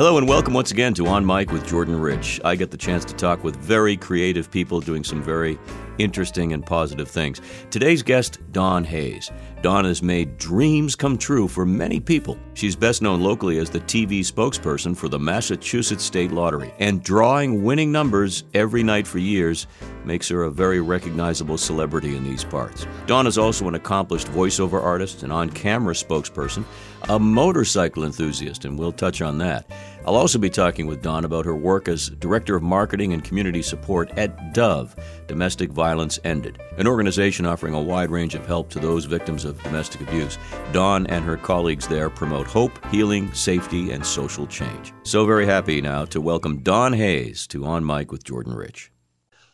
Hello and welcome once again to On Mic with Jordan Rich. I get the chance to talk with very creative people doing some very interesting and positive things. Today's guest, Dawn Hayes. Dawn has made dreams come true for many people. She's best known locally as the TV spokesperson for the Massachusetts State Lottery, and drawing winning numbers every night for years makes her a very recognizable celebrity in these parts. Dawn is also an accomplished voiceover artist, an on camera spokesperson, a motorcycle enthusiast, and we'll touch on that. I'll also be talking with Dawn about her work as Director of Marketing and Community Support at Dove, Domestic Violence Ended, an organization offering a wide range of help to those victims of domestic abuse. Dawn and her colleagues there promote hope, healing, safety, and social change. So very happy now to welcome Dawn Hayes to On Mic with Jordan Rich.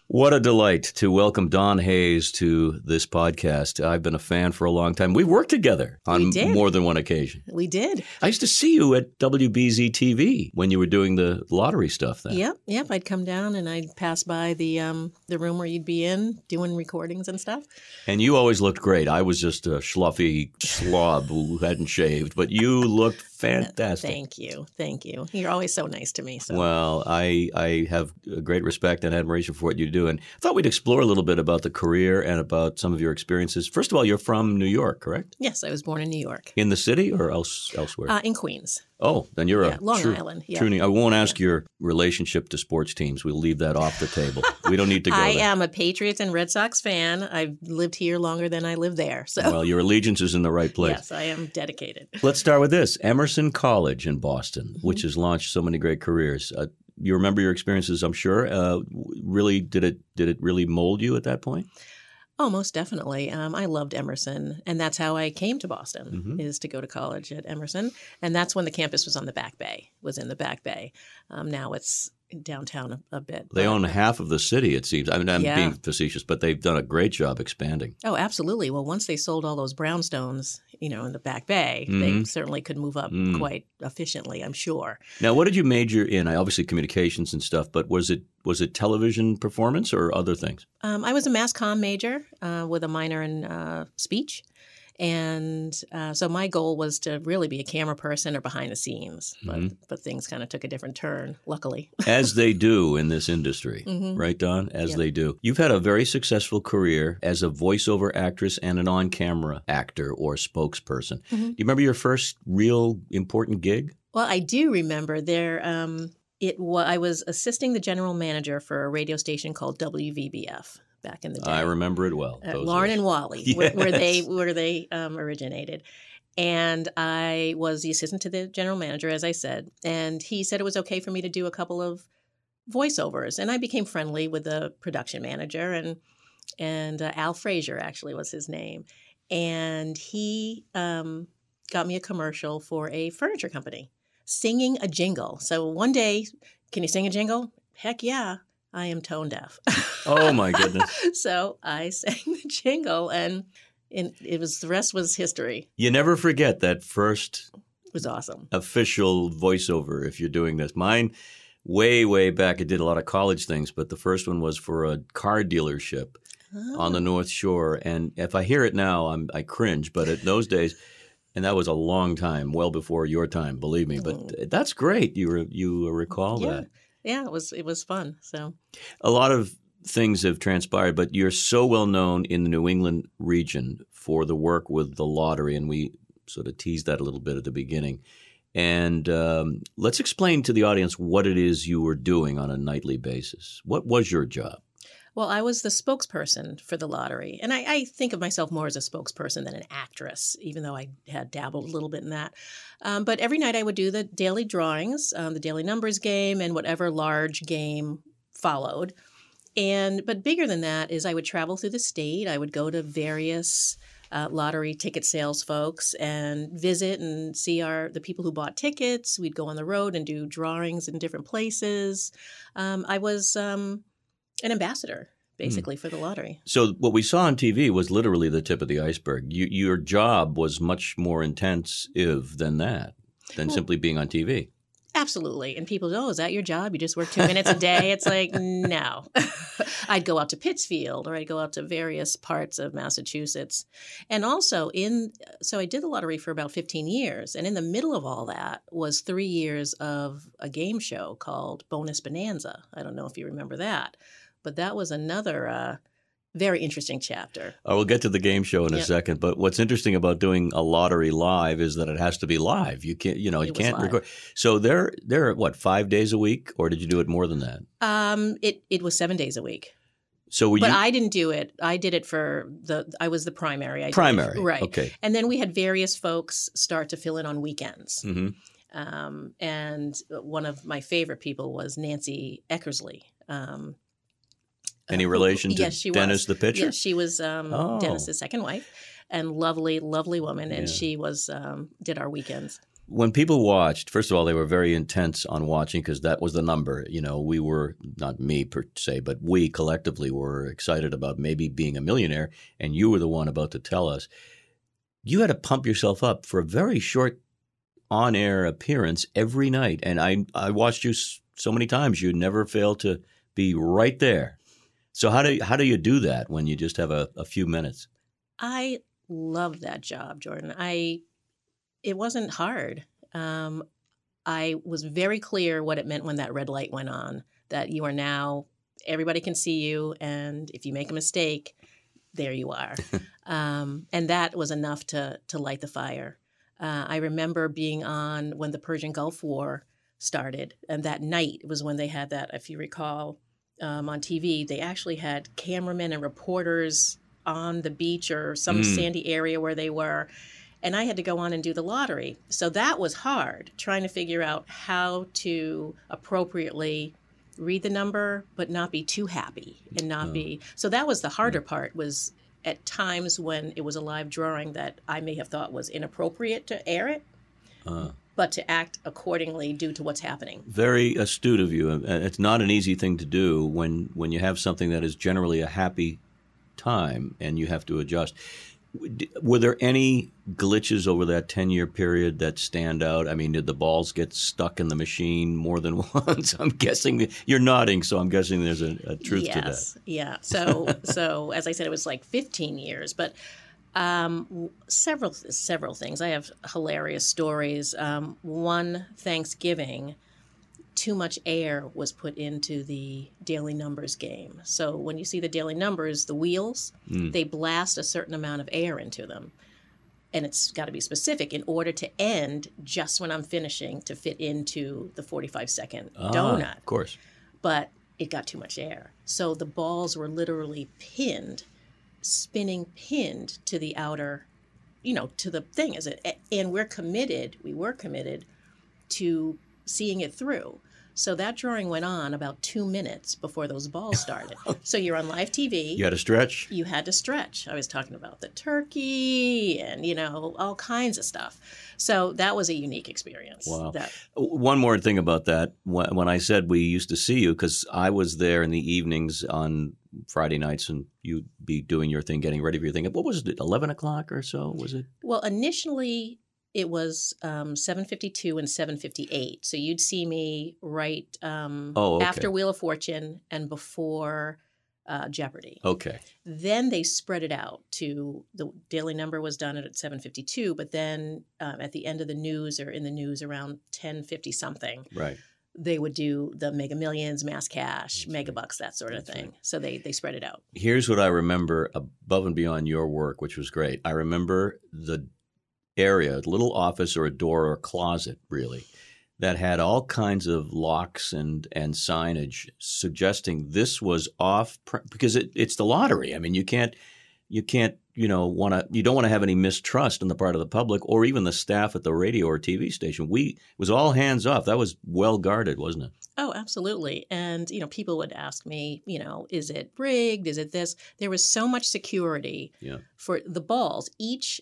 What a delight to welcome Dawn Hayes to this podcast. I've been a fan for a long time. We worked together on more than one occasion. We did. I used to see you at WBZ TV when you were doing the lottery stuff then. Yep, yep. I'd come down and I'd pass by the um, the room where you'd be in doing recordings and stuff. And you always looked great. I was just a schluffy slob who hadn't shaved, but you looked fantastic. Thank you, thank you. You're always so nice to me. So. Well, I I have great respect and admiration for what you do, and I thought we'd explore a little bit about the career and about some of your experiences. First of all, you're from New York, correct? Yes, I was born in New York. In the city or else elsewhere? Uh, in Queens. Oh, then you're yeah, a Long true, Island. Yeah. True, I won't ask yeah. your relationship to sports teams. We'll leave that off the table. we don't need to go. I there. am a Patriots and Red Sox fan. I've lived here longer than I live there. So well, your allegiance is in the right place. yes, I am dedicated. Let's start with this: Emerson College in Boston, mm-hmm. which has launched so many great careers. Uh, you remember your experiences, I'm sure. Uh, really, did it did it really mold you at that point? Oh, most definitely. Um, I loved Emerson, and that's how I came to Boston Mm-hmm. is to go to college at Emerson, and that's when the campus was on the Back Bay. Was in the Back Bay. Um, now it's downtown a, a bit. They but- own half of the city, it seems. I mean, I'm Yeah. being facetious, but they've done a great job expanding. Oh, absolutely. Well, once they sold all those brownstones, you know, in the Back Bay, they Mhm. certainly could move up Mm. quite efficiently. I'm sure. Now, what did you major in? I obviously communications and stuff, but was it was it television performance or other things? Um, I was a mass comm major uh, with a minor in uh, speech. And uh, so my goal was to really be a camera person or behind the scenes, but, Mhm. but things kind of took a different turn, luckily. As they do in this industry, Mhm. right, Dawn? As Yep. they do. You've had a very successful career as a voiceover actress and an on-camera actor or spokesperson. Mhm. Do you remember your first real important gig? Well, I do remember there. Um, it wa- I was assisting the general manager for a radio station called WVBF back in the day. I remember it well. uh, Loren and Wally, where, where they where they um, originated. And I was the assistant to the general manager, as I said, and he said it was okay for me to do a couple of voiceovers, and I became friendly with the production manager, and and uh, Al Frazier actually was his name, and he um, got me a commercial for a furniture company, singing a jingle. So one day, can you sing a jingle? Heck yeah, I am tone deaf. Oh my goodness. so I sang the jingle, and, it was the rest was history. You never forget that first It was awesome. official voiceover if you're doing this. Mine, way, way back, I did a lot of college things, but the first one was for a car dealership on the oh. North Shore. And if I hear it now, I'm, I cringe, but in those days, and that was a long time, well before your time, believe me. But oh. that's great. You re, you recall yeah, that. Yeah, it was it was fun. So A lot of things have transpired, but you're so well known in the New England region for the work with the lottery, and we sort of teased that a little bit at the beginning. And um, let's explain to the audience what it is you were doing on a nightly basis. What was your job? Well, I was the spokesperson for the lottery. And I, I, think of myself more as a spokesperson than an actress, even though I had dabbled a little bit in that. Um, but every night I would do the daily drawings, um, the daily numbers game, and whatever large game followed. And but bigger than that is I would travel through the state. I would go to various uh, lottery ticket sales folks and visit and see our the people who bought tickets. We'd go on the road and do drawings in different places. Um, I was um, an ambassador basically hmm. for the lottery. So what we saw on TV was literally the tip of the iceberg. You, your job was much more intensive than that, than Well- simply being on TV. Absolutely. And people, go, oh, is that your job? You just work two minutes a day? It's like, no. I'd go out to Pittsfield or I'd go out to various parts of Massachusetts. And also in so I did the lottery for about 15 years. And in the middle of all that was three years of a game show called Bonus Bonanza. I don't know if you remember that. But that was another uh, very interesting chapter. I will get to the game show in a second, but what's interesting about doing a lottery live is that it has to be live. You can't, you know, you It was can't live. record. So they're they're what five days a week, or did you do it more than that? Um, it it was seven days a week, So but you I didn't do it. I did it for the. I was the primary. I primary? right? Okay. And then we had various folks start to fill in on weekends. hmm Um, and one of my favorite people was Nancy Eckersley. Um, Any relation to yes, she Dennis was. the pitcher? Yes, she was um, Oh. Dennis's second wife, and lovely, lovely woman. And Yeah. she was um, did our weekends. when people watched, first of all, they were very intense on watching because that was the number. You know, we were not me per se, but we collectively were excited about maybe being a millionaire, and you were the one about to tell us. You had to pump yourself up for a very short on-air appearance every night, and I I watched you so many times. You never failed to be right there. So how do how do you do that when you just have a, a few minutes? I love that job, Jordan. I it wasn't hard. Um, I was very clear what it meant when that red light went on. That you are now everybody can see you, and if you make a mistake, there you are. um, and that was enough to to light the fire. Uh, I remember being on when the Persian Gulf War started, and that night was when they had that. If you recall, um, on TV, they actually had cameramen and reporters on the beach or some Mm. sandy area where they were. And I had to go on and do the lottery. So that was hard, trying to figure out how to appropriately read the number, but not be too happy and not Oh. be. So that was the harder part was at times when it was a live drawing that I may have thought was inappropriate to air it, Uh, but to act accordingly due to what's happening. very astute of you. It's not an easy thing to do when when you have something that is generally a happy time and you have to adjust. Were there any glitches over that ten year period that stand out? I mean, did the balls get stuck in the machine more than once? I'm guessing you're nodding, so I'm guessing there's a, a truth to that. yes, yeah. So, so as I said, it was like 15 years, but um, several several things. I have hilarious stories. Um, one Thanksgiving, too much air was put into the daily numbers game. So when you see the daily numbers, the wheels, Mm. they blast a certain amount of air into them. And it's got to be specific in order to end just when I'm finishing to fit into the 45 second Ah, donut of course. but it got too much air. So the balls were literally pinned, spinning pinned to the outer, you know, to the thing. Is it? And we're committed. We were committed to seeing it through. So that drawing went on about two minutes before those balls started. so you're on live TV You had to stretch. you had to stretch. I was talking about the turkey and, you know, all kinds of stuff. So that was a unique experience. Wow. That, One more thing about that. When when I said we used to see you, because I was there in the evenings on Friday nights, and you'd be doing your thing, getting ready for your thing. What was it? Eleven o'clock or so? Was it? well, initially it was um, 752 and 758. So you'd see me right um, Oh, okay. after Wheel of Fortune and before uh, Jeopardy. Okay. Then they spread it out to the daily number was done at 752, but then um, at the end of the news or in the news around 1050 something, Right. they would do the Mega Millions, Mass Cash, Mega. Bucks, that sort of That's thing. right. So they they spread it out. Here's what I remember above and beyond your work, which was great. I remember the area, a little office or a door or a closet, really, that had all kinds of locks and, and signage suggesting this was off pre- because it, it's the lottery. I mean, you can't you can't you know want to you don't want to have any mistrust on the part of the public or even the staff at the radio or TV station. We it was all hands off. That was well guarded, wasn't it? Oh, absolutely. And you know, people would ask me, you know, is it rigged? Is it this? There was so much security Yeah. for the balls. Each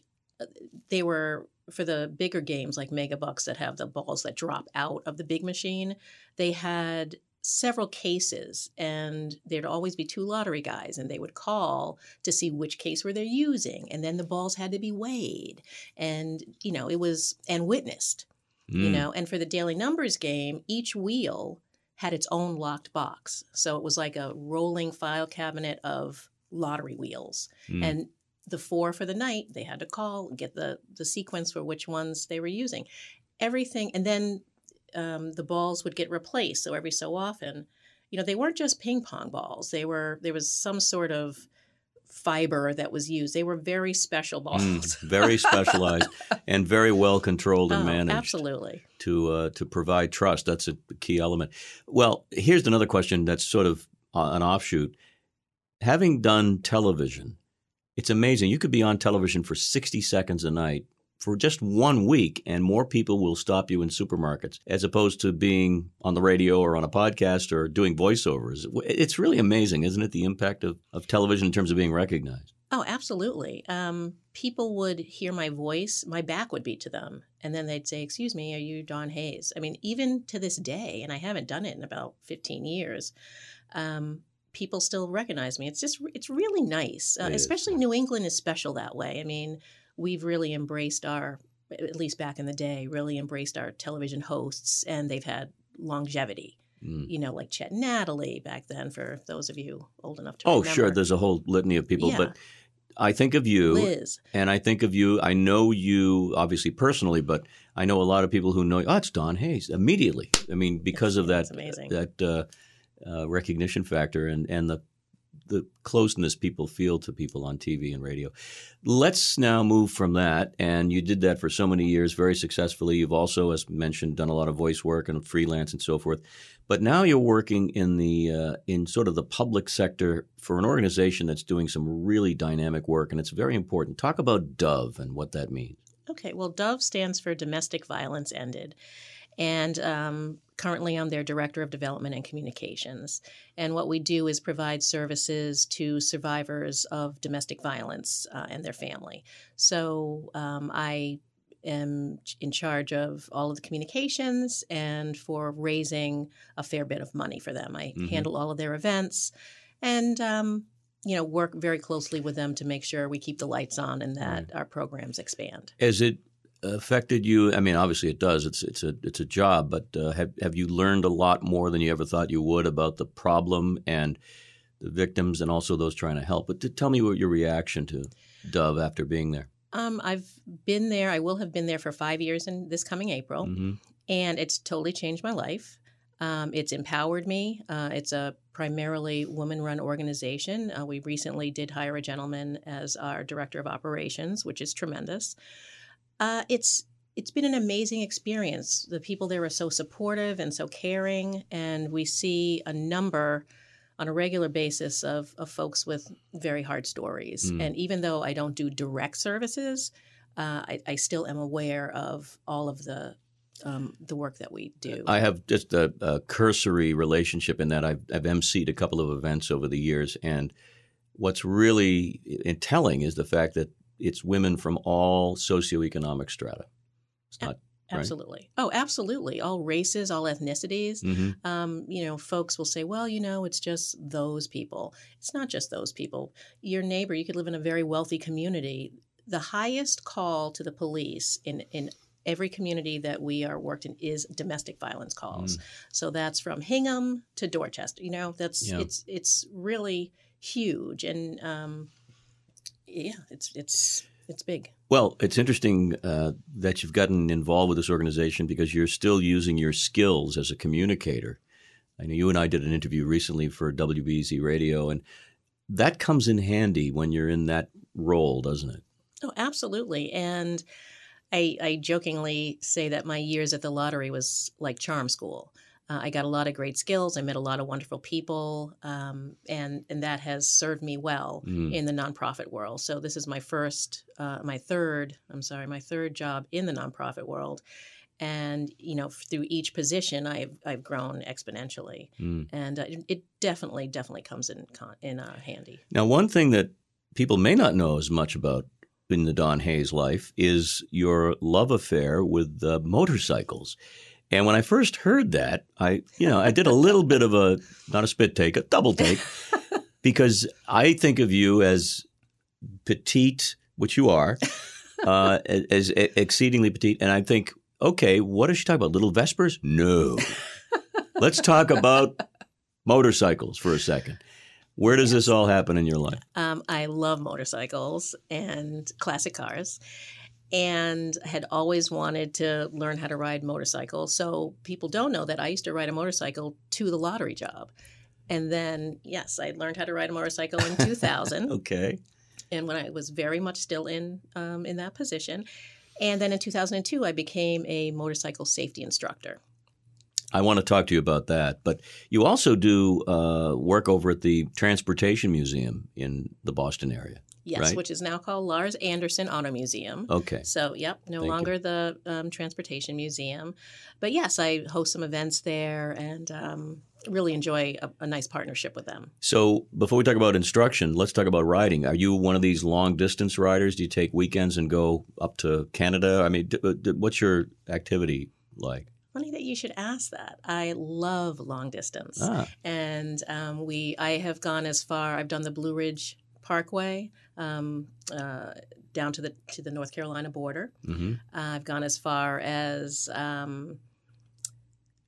they were for the bigger games like Mega Bucks that have the balls that drop out of the big machine. They had several cases and there'd always be two lottery guys and they would call to see which case were they using and then the balls had to be weighed and you know it was and witnessed You Mm. know, and for the daily numbers game, each wheel had its own locked box. So it was like a rolling file cabinet of lottery wheels. Mm. And the four for the night, they had to call, get the, the sequence for which ones they were using. Everything, and then um, the balls would get replaced. So every so often, you know, they weren't just ping pong balls. They were, there was some sort of fiber that was used. They were very special balls. Mm, very specialized and very well controlled and Oh, managed absolutely. to uh, to provide trust. That's a key element. Well, here's another question that's sort of uh, an offshoot. Having done television, it's amazing. You could be on television for 60 seconds a night for just one week, and more people will stop you in supermarkets as opposed to being on the radio or on a podcast or doing voiceovers. It's really amazing, isn't it, the impact of, of television in terms of being recognized? Oh, absolutely. Um, people would hear my voice, my back would be to them, and then they'd say, Excuse me, are you Dawn Hayes? I mean, even to this day, and I haven't done it in about 15 years, um, people still recognize me. It's just, it's really nice. Uh, It is. especially New England is special that way. I mean, we've really embraced our, at least back in the day, really embraced our television hosts, and they've had longevity. Mm. You know, like Chet Natalie back then, for those of you old enough to Oh, remember. sure. There's a whole litany of people, Yeah. but I think of you, Liz. and I think of you. I know you obviously personally, but I know a lot of people who know. Oh, it's Dawn Hayes immediately. I mean, because of that That's amazing. that uh, uh, recognition factor and and the the closeness people feel to people on TV and radio. Let's now move from that, and you did that for so many years very successfully. You've also, as mentioned, done a lot of voice work and freelance and so forth. But now you're working in the uh, in sort of the public sector for an organization that's doing some really dynamic work, and it's very important. Talk about Dove and what that means. Okay, well, DOVE stands for Domestic Violence Ended. And um, currently, I'm their Director of Development and Communications. And what we do is provide services to survivors of domestic violence uh, and their family. So um, I am in charge of all of the communications and for raising a fair bit of money for them. I Mhm. handle all of their events and um, you know work very closely with them to make sure we keep the lights on and that our programs expand. Has it affected you? I mean, obviously it does. It's it's a it's a job, but uh, have have you learned a lot more than you ever thought you would about the problem and the victims, and also those trying to help? But to tell me what your reaction to Dove after being there. Um, I've been there. I will have been there for five years in this coming April, hmm and it's totally changed my life. Um, it's empowered me. Uh, it's a primarily woman-run organization. Uh, we recently did hire a gentleman as our director of operations, which is tremendous. Uh, it's it's been an amazing experience. The people there are so supportive and so caring, and we see a number on a regular basis of, of folks with very hard stories. Mm. And even though I don't do direct services, uh, I, I still am aware of all of the um, the work that we do. I have just a, a cursory relationship in that I've, I've emceed a couple of events over the years, and what's really telling is the fact that it's women from all socioeconomic strata. It's not. right. absolutely. Oh, absolutely. All races, all ethnicities. Mhm. um, you know, folks will say, well, you know, it's just those people. It's not just those people. Your neighbor, you could live in a very wealthy community. The highest call to the police in, in every community that we are worked in is domestic violence calls. So that's from Hingham to Dorchester. You know, that's Yeah. it's it's really huge and um, yeah, it's it's it's big. Well, it's interesting uh, that you've gotten involved with this organization because you're still using your skills as a communicator. I know you and I did an interview recently for WBZ Radio, and that comes in handy when you're in that role, doesn't it? Oh, absolutely. And I, I jokingly say that my years at the lottery was like charm school. Uh, I got a lot of great skills. I met a lot of wonderful people, um, and and that has served me well Mm. in the nonprofit world. So this is my first, uh, my third. I'm sorry, my third job in the nonprofit world, and you know through each position, I've I've grown exponentially, Mm. and uh, it, it definitely definitely comes in con- in uh, handy. Now, one thing that people may not know as much about in the Dawn Hayes life is your love affair with motorcycles. And when I first heard that, I, you know, I did a little bit of a not a spit take, a double take, because I think of you as petite, which you are, uh, as exceedingly petite, and I think, okay, what does she talk about? Little Vespas? No. Let's talk about motorcycles for a second. Where does this all happen in your life? Um, I love motorcycles and classic cars and had always wanted to learn how to ride motorcycles. So people don't know that I used to ride a motorcycle to the lottery job. And then, yes, I learned how to ride a motorcycle in 2000. okay. And when I was very much still in um, in that position, and then in 2002, I became a motorcycle safety instructor. I want to talk to you about that. But you also do uh, work over at the Transportation Museum in the Boston area. Yes, right? which is now called Larz Anderson Auto Museum. Okay. So, yep, no Thank longer the um, Transportation Museum. But yes, I host some events there and um, really enjoy a, a, nice partnership with them. So, before we talk about instruction, let's talk about riding. Are you one of these long distance riders? Do you take weekends and go up to Canada? I mean, d- d- what's your activity like? Funny that you should ask that. I love long distance, Ah. and um, we. I have gone as far. I've done the Blue Ridge Parkway um, uh, down to the to the North Carolina border. hmm Uh, I've gone as far as um,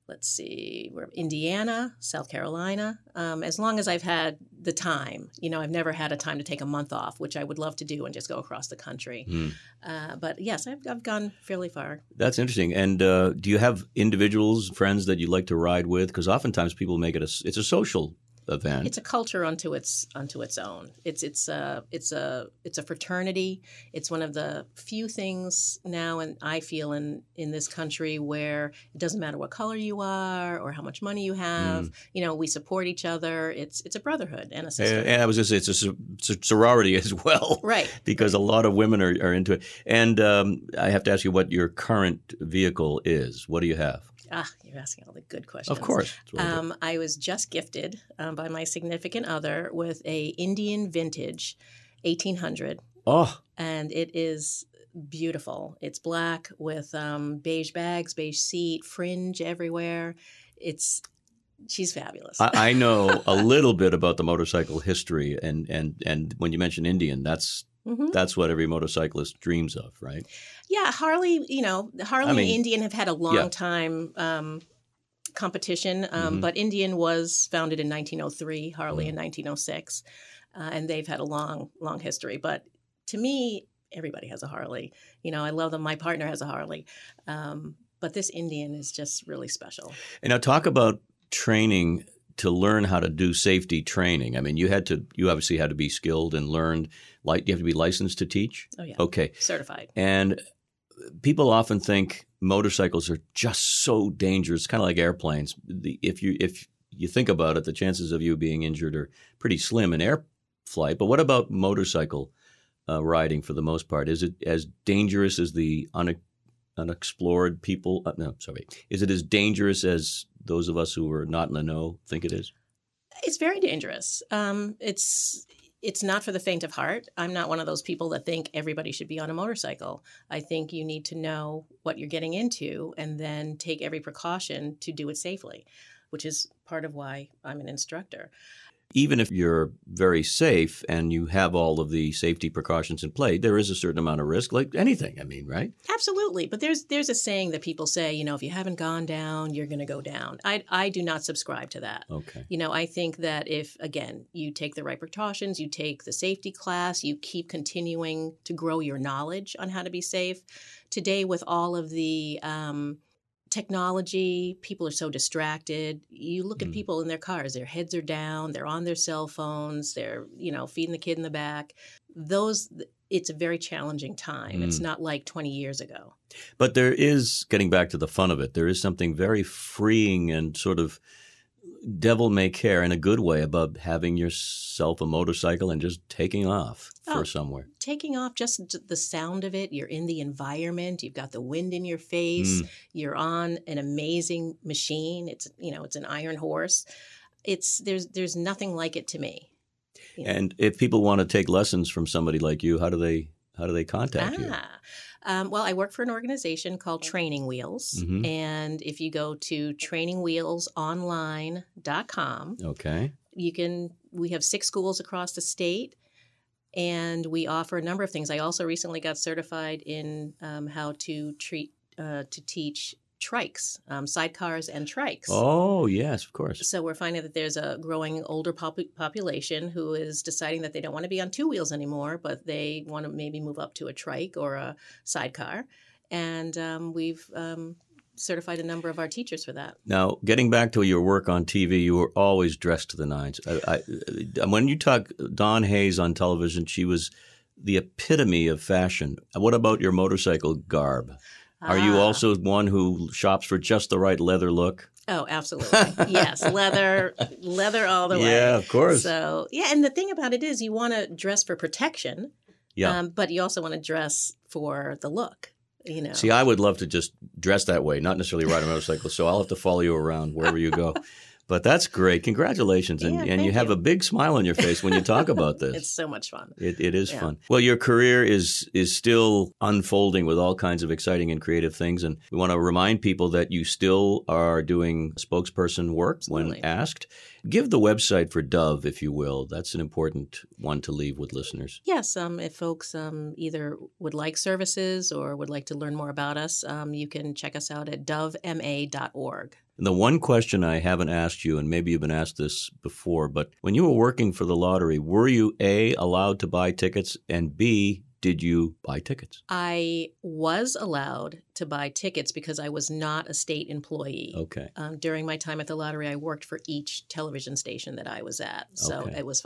let's see, we're Indiana, South Carolina. Um, as long as I've had the time, you know, I've never had a time to take a month off, which I would love to do and just go across the country. Mm. Uh, but yes, I've, I've gone fairly far. That's interesting. And uh, do you have individuals, friends that you like to ride with? Because oftentimes people make it a it's a social event. It's a culture unto its unto its own. It's it's a it's a it's a fraternity. It's one of the few things now, and I feel in in this country where it doesn't matter what color you are or how much money you have. You know, we support each other. It's it's a brotherhood and a and, sisterhood. and I was just it's a sor- sor- sorority as well. right. Because a lot of women are, are into it. And um, I have to ask you what your current vehicle is. What do you have? Ah, you're asking all the good questions. Of course. I. Um, I was just gifted um, by my significant other with a Indian vintage 1800 oh, and it is beautiful. It's black with um, beige bags, beige seat, fringe everywhere. It's she's fabulous. I, I know a little bit about the motorcycle history, and and and when you mention Indian, that's Mhm. that's what every motorcyclist dreams of, right? Yeah, Harley. You know, Harley I mean, and Indian have had a long yeah. time um, competition, um, Mhm. but Indian was founded in 1903, Harley Mm. in 1906, uh, and they've had a long, long history. But to me, everybody has a Harley. You know, I love them. My partner has a Harley, um, but this Indian is just really special. And now talk about training to learn how to do safety training. I mean, you had to you obviously had to be skilled and learned. Like you have to be licensed to teach. Oh yeah, Okay, certified. and people often think motorcycles are just so dangerous, kind of like airplanes. The, if you if you think about it, the chances of you being injured are pretty slim in air flight. But what about motorcycle uh, riding for the most part? Is it as dangerous as the une- unexplored people? Uh, no, sorry. Is it as dangerous as those of us who are not in the know think it is? It's very dangerous. Um, it's it's not for the faint of heart. I'm not one of those people that think everybody should be on a motorcycle. I think you need to know what you're getting into and then take every precaution to do it safely, which is part of why I'm an instructor. Even if you're very safe and you have all of the safety precautions in play, there is a certain amount of risk, like anything. I mean, right? Absolutely, but there's there's a saying that people say, you know, if you haven't gone down, you're going to go down. I I do not subscribe to that. Okay. You know, I think that if, again, you take the right precautions, you take the safety class, you keep continuing to grow your knowledge on how to be safe. Today, with all of the um, technology, people are so distracted. You look at Mm. people in their cars, their heads are down, they're on their cell phones, they're, you know, feeding the kid in the back. Those, it's a very challenging time. It's Mm. not like 20 years ago. But there is, getting back to the fun of it, there is something very freeing and sort of devil may care in a good way about having yourself a motorcycle and just taking off for Oh. somewhere. taking off just the sound of it you're in the environment you've got the wind in your face Mm. you're on an amazing machine it's you know it's an iron horse it's there's there's nothing like it to me you know. And if people want to take lessons from somebody like you, how do they how do they contact you? Um, well, I work for an organization called Training Wheels. Mhm. And if you go to trainingwheelsonline.com, Okay. you can we have six schools across the state and we offer a number of things i also recently got certified in um, how to treat uh, to teach trikes, um, sidecars, and trikes. Oh, yes, of course. So we're finding that there's a growing older pop- population who is deciding that they don't want to be on two wheels anymore, but they want to maybe move up to a trike or a sidecar. And um, we've um, certified a number of our teachers for that. Now, getting back to your work on TV, you were always dressed to the nines. I, I, when you talk Dawn Hayes on television, she was the epitome of fashion. What about your motorcycle garb? Are you Ah. also one who shops for just the right leather look? Oh, absolutely. yes, leather, leather all the way. Yeah, of course. So, yeah, and the thing about it is you want to dress for protection, Yeah. um, but you also want to dress for the look, you know. See, I would love to just dress that way, not necessarily ride a motorcycle. so I'll have to follow you around wherever you go. But that's great. Congratulations. And, Yeah, and you have you. a big smile on your face when you talk about this. it's so much fun. It, it is Yeah. fun. Well, your career is is still unfolding with all kinds of exciting and creative things, and we want to remind people that you still are doing spokesperson work when asked. Give the website for Dove, if you will. That's an important one to leave with listeners. Yes, um, if folks um, either would like services or would like to learn more about us, um, you can check us out at dovema.org. And the one question I haven't asked you, and maybe you've been asked this before, but when you were working for the lottery, were you A, allowed to buy tickets, and B, did you buy tickets? I was allowed to buy tickets because I was not a state employee. Okay. Um, during my time at the lottery, I worked for each television station that I was at. So Okay. it was,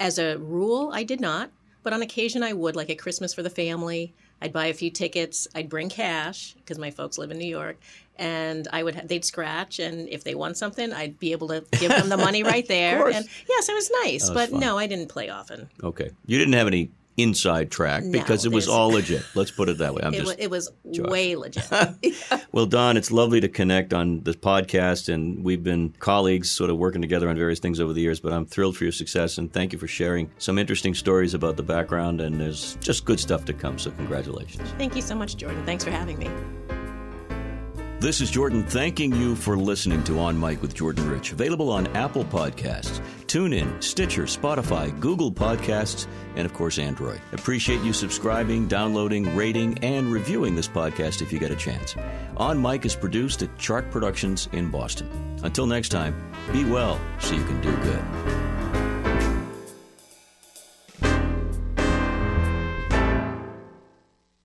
as a rule, I did not. But on occasion, I would, like at Christmas for the family. I'd buy a few tickets. I'd bring cash because my folks live in New York, and I would. Ha- they'd scratch, and if they won something, I'd be able to give them the money right there. And yes, it was nice. That but no, I didn't play often. Okay. You didn't have any inside track No, because it was all legit. Let's put it that way. I'm It, just wa- it was joking. way legit. Well, Dawn, it's lovely to connect on this podcast, and we've been colleagues, sort of working together on various things over the years. But I'm thrilled for your success, and thank you for sharing some interesting stories about the background. And there's just good stuff to come. So, congratulations. Thank you so much, Jordan. Thanks for having me. This is Jordan thanking you for listening to On Mic with Jordan Rich, available on Apple Podcasts, TuneIn, Stitcher, Spotify, Google Podcasts, and of course Android. Appreciate you subscribing, downloading, rating, and reviewing this podcast if you get a chance. On Mic is produced at Chart Productions in Boston. Until next time, be well so you can do good.